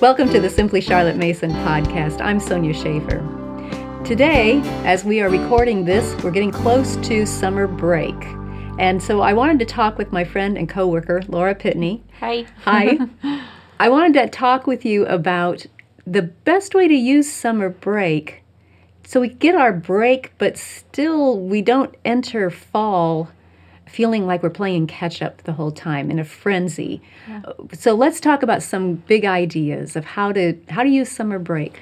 Welcome to the Simply Charlotte Mason podcast. I'm Sonya Shafer. Today, as we are recording this, we're getting close to summer break. And so I wanted to talk with my friend and coworker, Laura Pitney. Hi. Hi. I wanted to talk with you about the best way to use summer break so we get our break, but still we don't enter fall feeling like we're playing catch up the whole time in a frenzy. Yeah. So let's talk about some big ideas of how to how to use summer break.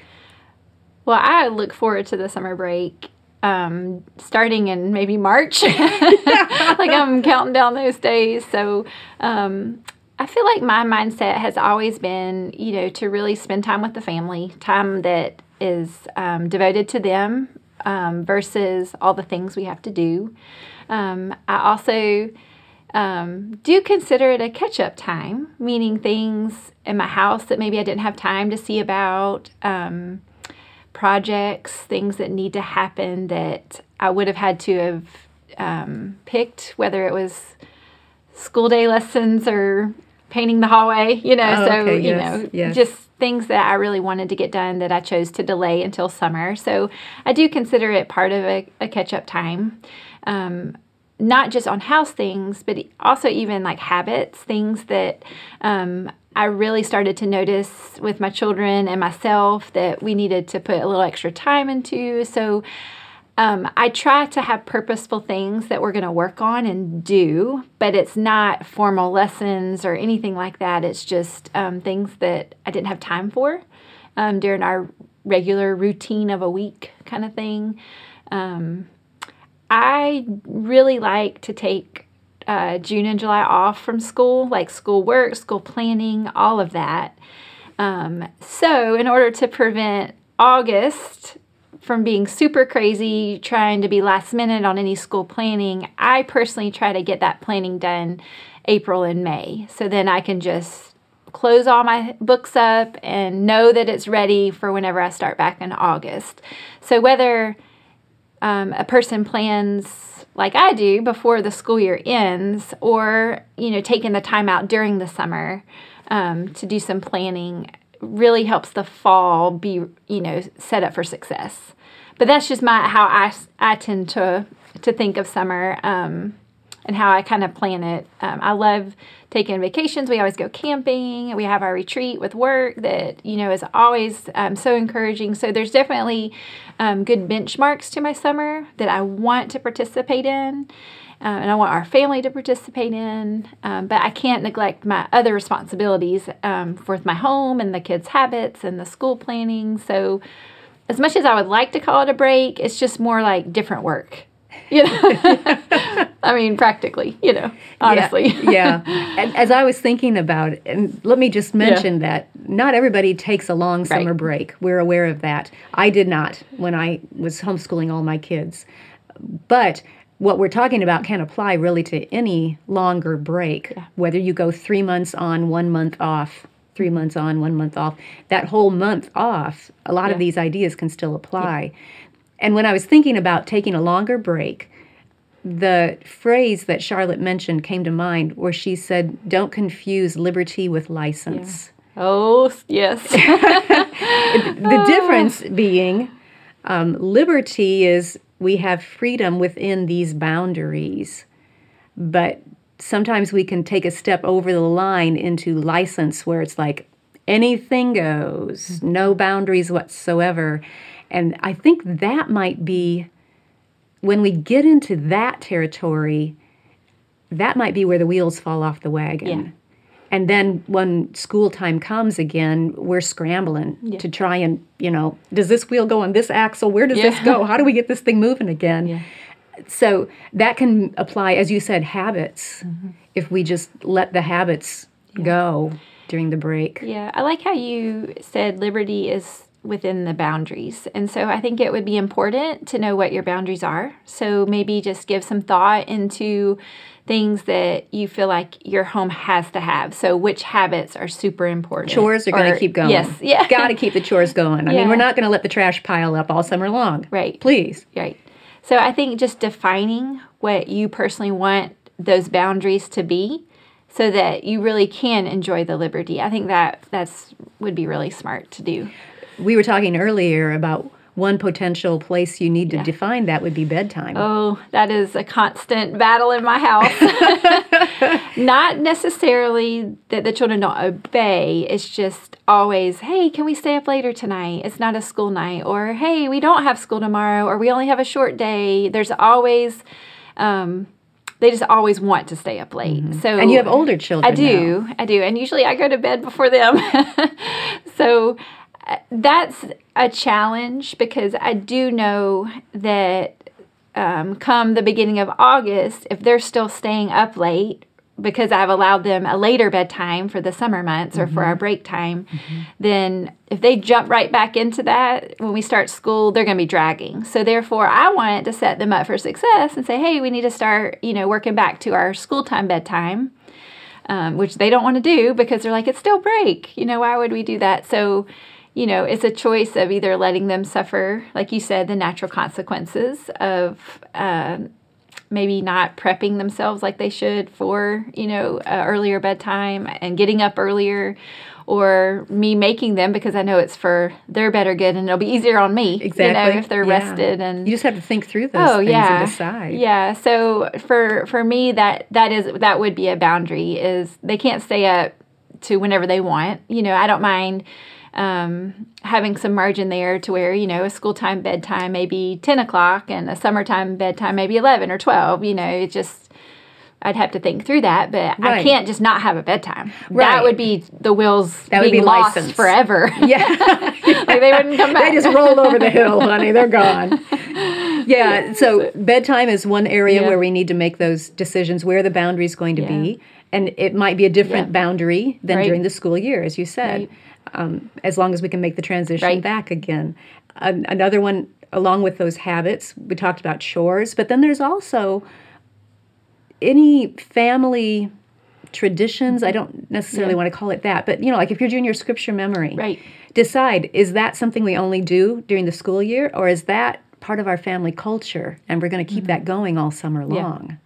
Well, I look forward to the summer break um, starting in maybe March. like I'm counting down those days. So um, I feel like my mindset has always been, you know, to really spend time with the family, time that is um, devoted to them um, versus all the things we have to do. Um, I also um, do consider it a catch up time, meaning things in my house that maybe I didn't have time to see about, um, projects, things that need to happen that I would have had to have um, picked, whether it was school day lessons or painting the hallway, you know, oh, so, okay. you yes. know, yes. just things that I really wanted to get done that I chose to delay until summer. So I do consider it part of a, a catch up time. Um, not just on house things, but also even like habits, things that um, I really started to notice with my children and myself that we needed to put a little extra time into. So um, I try to have purposeful things that we're going to work on and do, but it's not formal lessons or anything like that. It's just um, things that I didn't have time for um, during our regular routine of a week kind of thing. Um, I really like to take uh, June and July off from school, like school work, school planning, all of that. Um, so, in order to prevent August from being super crazy, trying to be last minute on any school planning, I personally try to get that planning done April and May. So then I can just close all my books up and know that it's ready for whenever I start back in August. So whether um, a person plans like I do before the school year ends, or you know, taking the time out during the summer um, to do some planning really helps the fall be you know set up for success. But that's just my how I, I tend to to think of summer um, and how I kind of plan it. Um, I love taking vacations. We always go camping. We have our retreat with work that you know is always um, so encouraging. So there's definitely um, good benchmarks to my summer that I want to participate in. Um, and I want our family to participate in, um, but I can't neglect my other responsibilities um, with my home and the kids' habits and the school planning. So, as much as I would like to call it a break, it's just more like different work you know i mean practically you know honestly yeah, yeah. And as i was thinking about it and let me just mention yeah. that not everybody takes a long summer right. break we're aware of that i did not when i was homeschooling all my kids but what we're talking about can apply really to any longer break yeah. whether you go three months on one month off three months on one month off that whole month off a lot of these ideas can still apply and when I was thinking about taking a longer break, the phrase that Charlotte mentioned came to mind where she said, Don't confuse liberty with license. Yeah. Oh, yes. the difference being um, liberty is we have freedom within these boundaries, but sometimes we can take a step over the line into license where it's like anything goes, mm-hmm. no boundaries whatsoever. And I think that might be when we get into that territory, that might be where the wheels fall off the wagon. Yeah. And then when school time comes again, we're scrambling yeah. to try and, you know, does this wheel go on this axle? Where does yeah. this go? How do we get this thing moving again? Yeah. So that can apply, as you said, habits. Mm-hmm. If we just let the habits go during the break. Yeah, I like how you said liberty is within the boundaries. And so I think it would be important to know what your boundaries are. So maybe just give some thought into things that you feel like your home has to have. So which habits are super important? Chores are going to keep going. Yes, yeah. Got to keep the chores going. I yeah. mean, we're not going to let the trash pile up all summer long. Right. Please. Right. So I think just defining what you personally want those boundaries to be so that you really can enjoy the liberty. I think that that's would be really smart to do. We were talking earlier about one potential place you need to define that would be bedtime. Oh, that is a constant battle in my house. Not necessarily that the children don't obey, it's just always, hey, can we stay up later tonight? It's not a school night. Or, hey, we don't have school tomorrow, or we only have a short day. There's always, um, they just always want to stay up late. Mm-hmm. So And you have older children. I do. Now. I do. And usually I go to bed before them. so that's a challenge because I do know that um, come the beginning of August, if they're still staying up late because I've allowed them a later bedtime for the summer months or mm-hmm. for our break time, mm-hmm. then if they jump right back into that when we start school, they're going to be dragging. So therefore, I want to set them up for success and say, hey, we need to start, you know, working back to our school time bedtime. Um, which they don't want to do because they're like, it's still break. You know, why would we do that? So, you know, it's a choice of either letting them suffer, like you said, the natural consequences of uh, maybe not prepping themselves like they should for, you know, uh, earlier bedtime and getting up earlier, or me making them because I know it's for their better good and it'll be easier on me. Exactly. You know, if they're yeah. rested and you just have to think through those oh, things yeah. and decide. Yeah. So for for me that that is that would be a boundary is they can't stay up to whenever they want. You know, I don't mind um, having some margin there to where you know a school time bedtime maybe 10 o'clock and a summertime bedtime maybe 11 or 12 you know it just I'd have to think through that, but right. I can't just not have a bedtime. Right. That would be the wheels that would be lost licensed. forever. Yeah, like they wouldn't come back. They just rolled over the hill, honey. They're gone. Yeah. So bedtime is one area yeah. where we need to make those decisions where the boundary is going to yeah. be, and it might be a different yeah. boundary than right. during the school year, as you said um, as long as we can make the transition back again. another one, along with those habits, we talked about chores, but then there's also any family traditions. I don't necessarily yeah. want to call it that, but you know, like if you're doing your scripture memory, right? Decide is that something we only do during the school year, or is that part of our family culture, and we're going to keep mm-hmm. that going all summer long?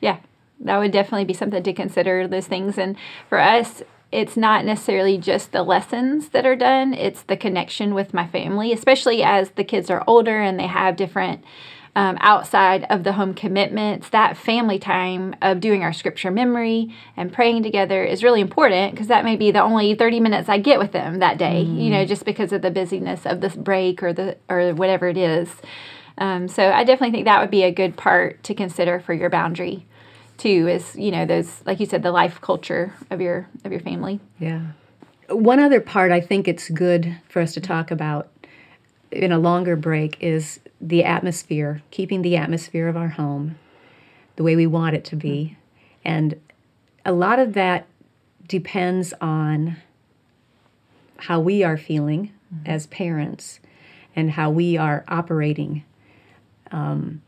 Yeah. yeah, that would definitely be something to consider. Those things, and for us, it's not necessarily just the lessons that are done, it's the connection with my family, especially as the kids are older and they have different um, outside of the home commitments. That family time of doing our scripture memory and praying together is really important because that may be the only 30 minutes I get with them that day, mm. you know, just because of the busyness of this break or the or whatever it is. Um, so I definitely think that would be a good part to consider for your boundary too is you know those like you said the life culture of your of your family yeah one other part i think it's good for us to talk about in a longer break is the atmosphere keeping the atmosphere of our home the way we want it to be and a lot of that depends on how we are feeling mm-hmm. as parents and how we are operating um,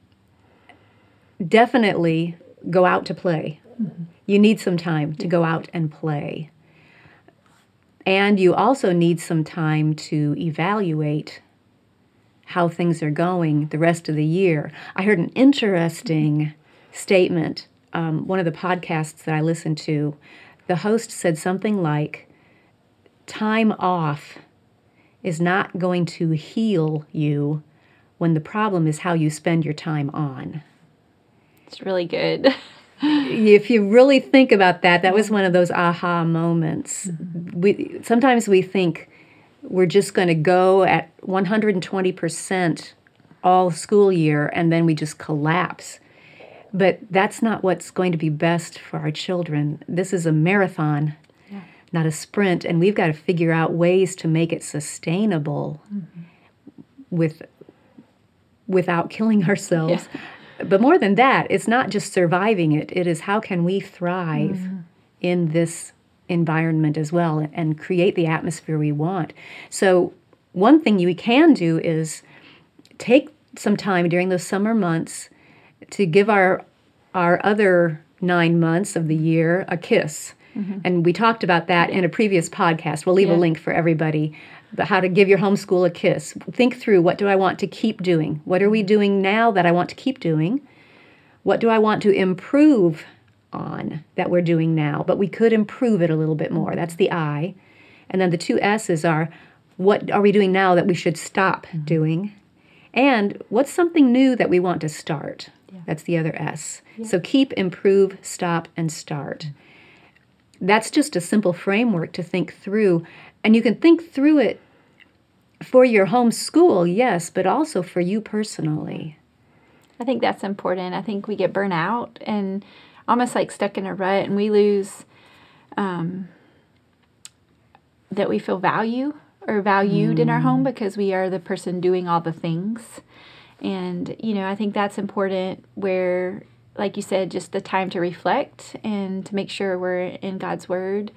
definitely go out to play. Mm-hmm. You need some time to go out and play. And you also need some time to evaluate how things are going the rest of the year. I heard an interesting statement, um, one of the podcasts that I listened to. The host said something like, Time off is not going to heal you when the problem is how you spend your time on. It's really good. if you really think about that, that was one of those aha moments. Mm-hmm. We sometimes we think we're just going to go at 120% all school year and then we just collapse. But that's not what's going to be best for our children. This is a marathon, yeah. not a sprint, and we've got to figure out ways to make it sustainable mm-hmm. with without killing ourselves. Yeah but more than that, it's not just surviving it, it is how can we thrive mm-hmm. in this environment as well and create the atmosphere we want. So, one thing you can do is take some time during those summer months to give our our other 9 months of the year a kiss. Mm-hmm. And we talked about that in a previous podcast. We'll leave yeah. a link for everybody but how to give your homeschool a kiss. Think through what do I want to keep doing? What are we doing now that I want to keep doing? What do I want to improve on that we're doing now? But we could improve it a little bit more. That's the I. And then the two S's are what are we doing now that we should stop mm-hmm. doing? And what's something new that we want to start? That's the other S. So keep, improve, stop, and start. Mm-hmm. That's just a simple framework to think through. And you can think through it for your home school, yes, but also for you personally. I think that's important. I think we get burnt out and almost like stuck in a rut, and we lose um, that we feel value or valued in our home because we are the person doing all the things. And, you know, I think that's important where, like you said, just the time to reflect and to make sure we're in God's Word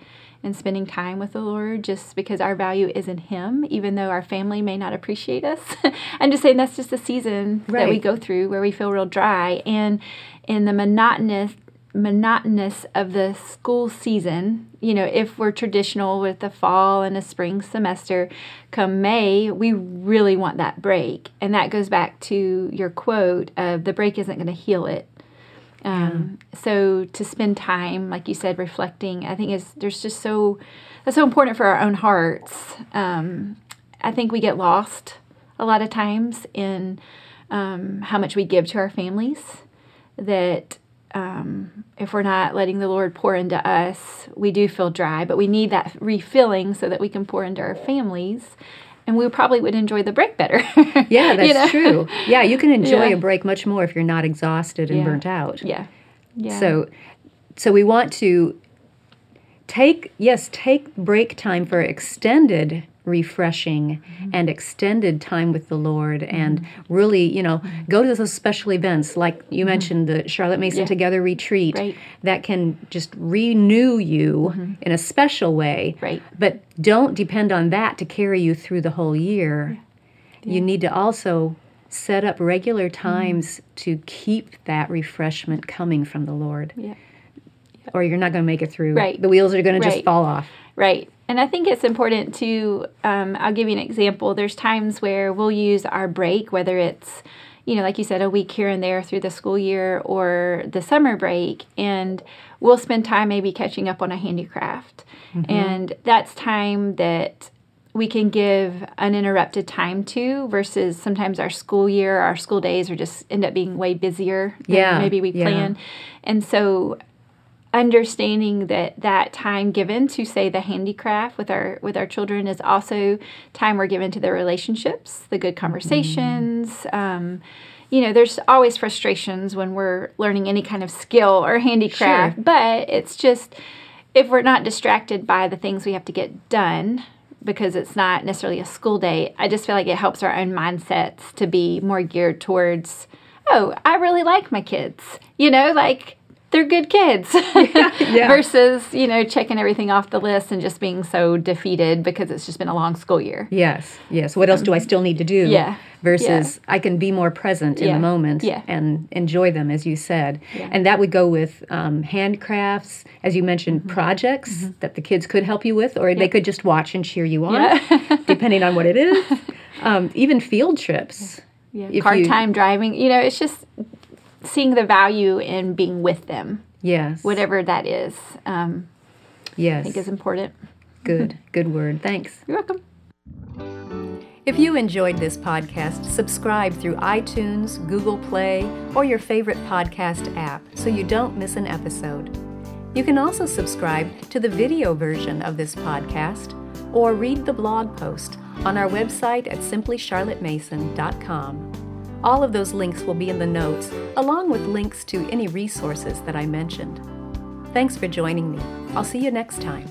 and spending time with the Lord just because our value is in Him, even though our family may not appreciate us. I'm just saying that's just a season that we go through where we feel real dry. And in the monotonous monotonous of the school season, you know, if we're traditional with the fall and a spring semester, come May, we really want that break. And that goes back to your quote of the break isn't going to heal it. Um, So to spend time, like you said, reflecting, I think is there's just so that's so important for our own hearts. Um, I think we get lost a lot of times in um, how much we give to our families. That um, if we're not letting the Lord pour into us, we do feel dry. But we need that refilling so that we can pour into our families, and we probably would enjoy the break better. Yeah, that's You know? true. Yeah, you can enjoy Yeah. a break much more if you're not exhausted and Yeah. burnt out. Yeah. Yeah. So so we want to take yes, take break time for extended refreshing Mm-hmm. and extended time with the Lord and really, you know, go to those special events like you mentioned the Charlotte Mason Mm-hmm. Yeah. Together retreat Right. that can just renew you in a special way. Mm-hmm. Right. But don't depend on that to carry you through the whole year. You need to also set up regular Mm-hmm. times to keep that refreshment coming from the Lord yeah. Or you're not going to make it through. Right. The wheels are going to just fall off. Right. And I think it's important to, um, I'll give you an example. There's times where we'll use our break, whether it's, you know, like you said, a week here and there through the school year or the summer break, and we'll spend time maybe catching up on a handicraft. And that's time that we can give uninterrupted time to versus sometimes our school year, our school days are just end up being way busier than Yeah, maybe we yeah. plan. And so understanding that that time given to say the handicraft with our with our children is also time we're given to their relationships the good conversations um, you know there's always frustrations when we're learning any kind of skill or handicraft Sure. but it's just if we're not distracted by the things we have to get done because it's not necessarily a school day i just feel like it helps our own mindsets to be more geared towards oh i really like my kids you know like they're good kids yeah. versus you know checking everything off the list and just being so defeated because it's just been a long school year Yes, yes. What else do I still need to do? Yeah, Versus I can be more present in Yeah, the moment yeah. and enjoy them, as you said. Yeah. And that would go with um, handcrafts, as you mentioned, Mm-hmm. projects that the kids could help you with, or they could just watch and cheer you on, Yeah. depending on what it is. Um, even field trips. yeah. Car you- time driving you know it's just seeing the value in being with them Yes. whatever that is um, Yes. i think is important Good. Good word. Thanks. you're welcome If you enjoyed this podcast, subscribe through iTunes, Google Play, or your favorite podcast app so you don't miss an episode. You can also subscribe to the video version of this podcast or read the blog post on our website at simplycharlottemason.com. All of those links will be in the notes, along with links to any resources that I mentioned. Thanks for joining me. I'll see you next time.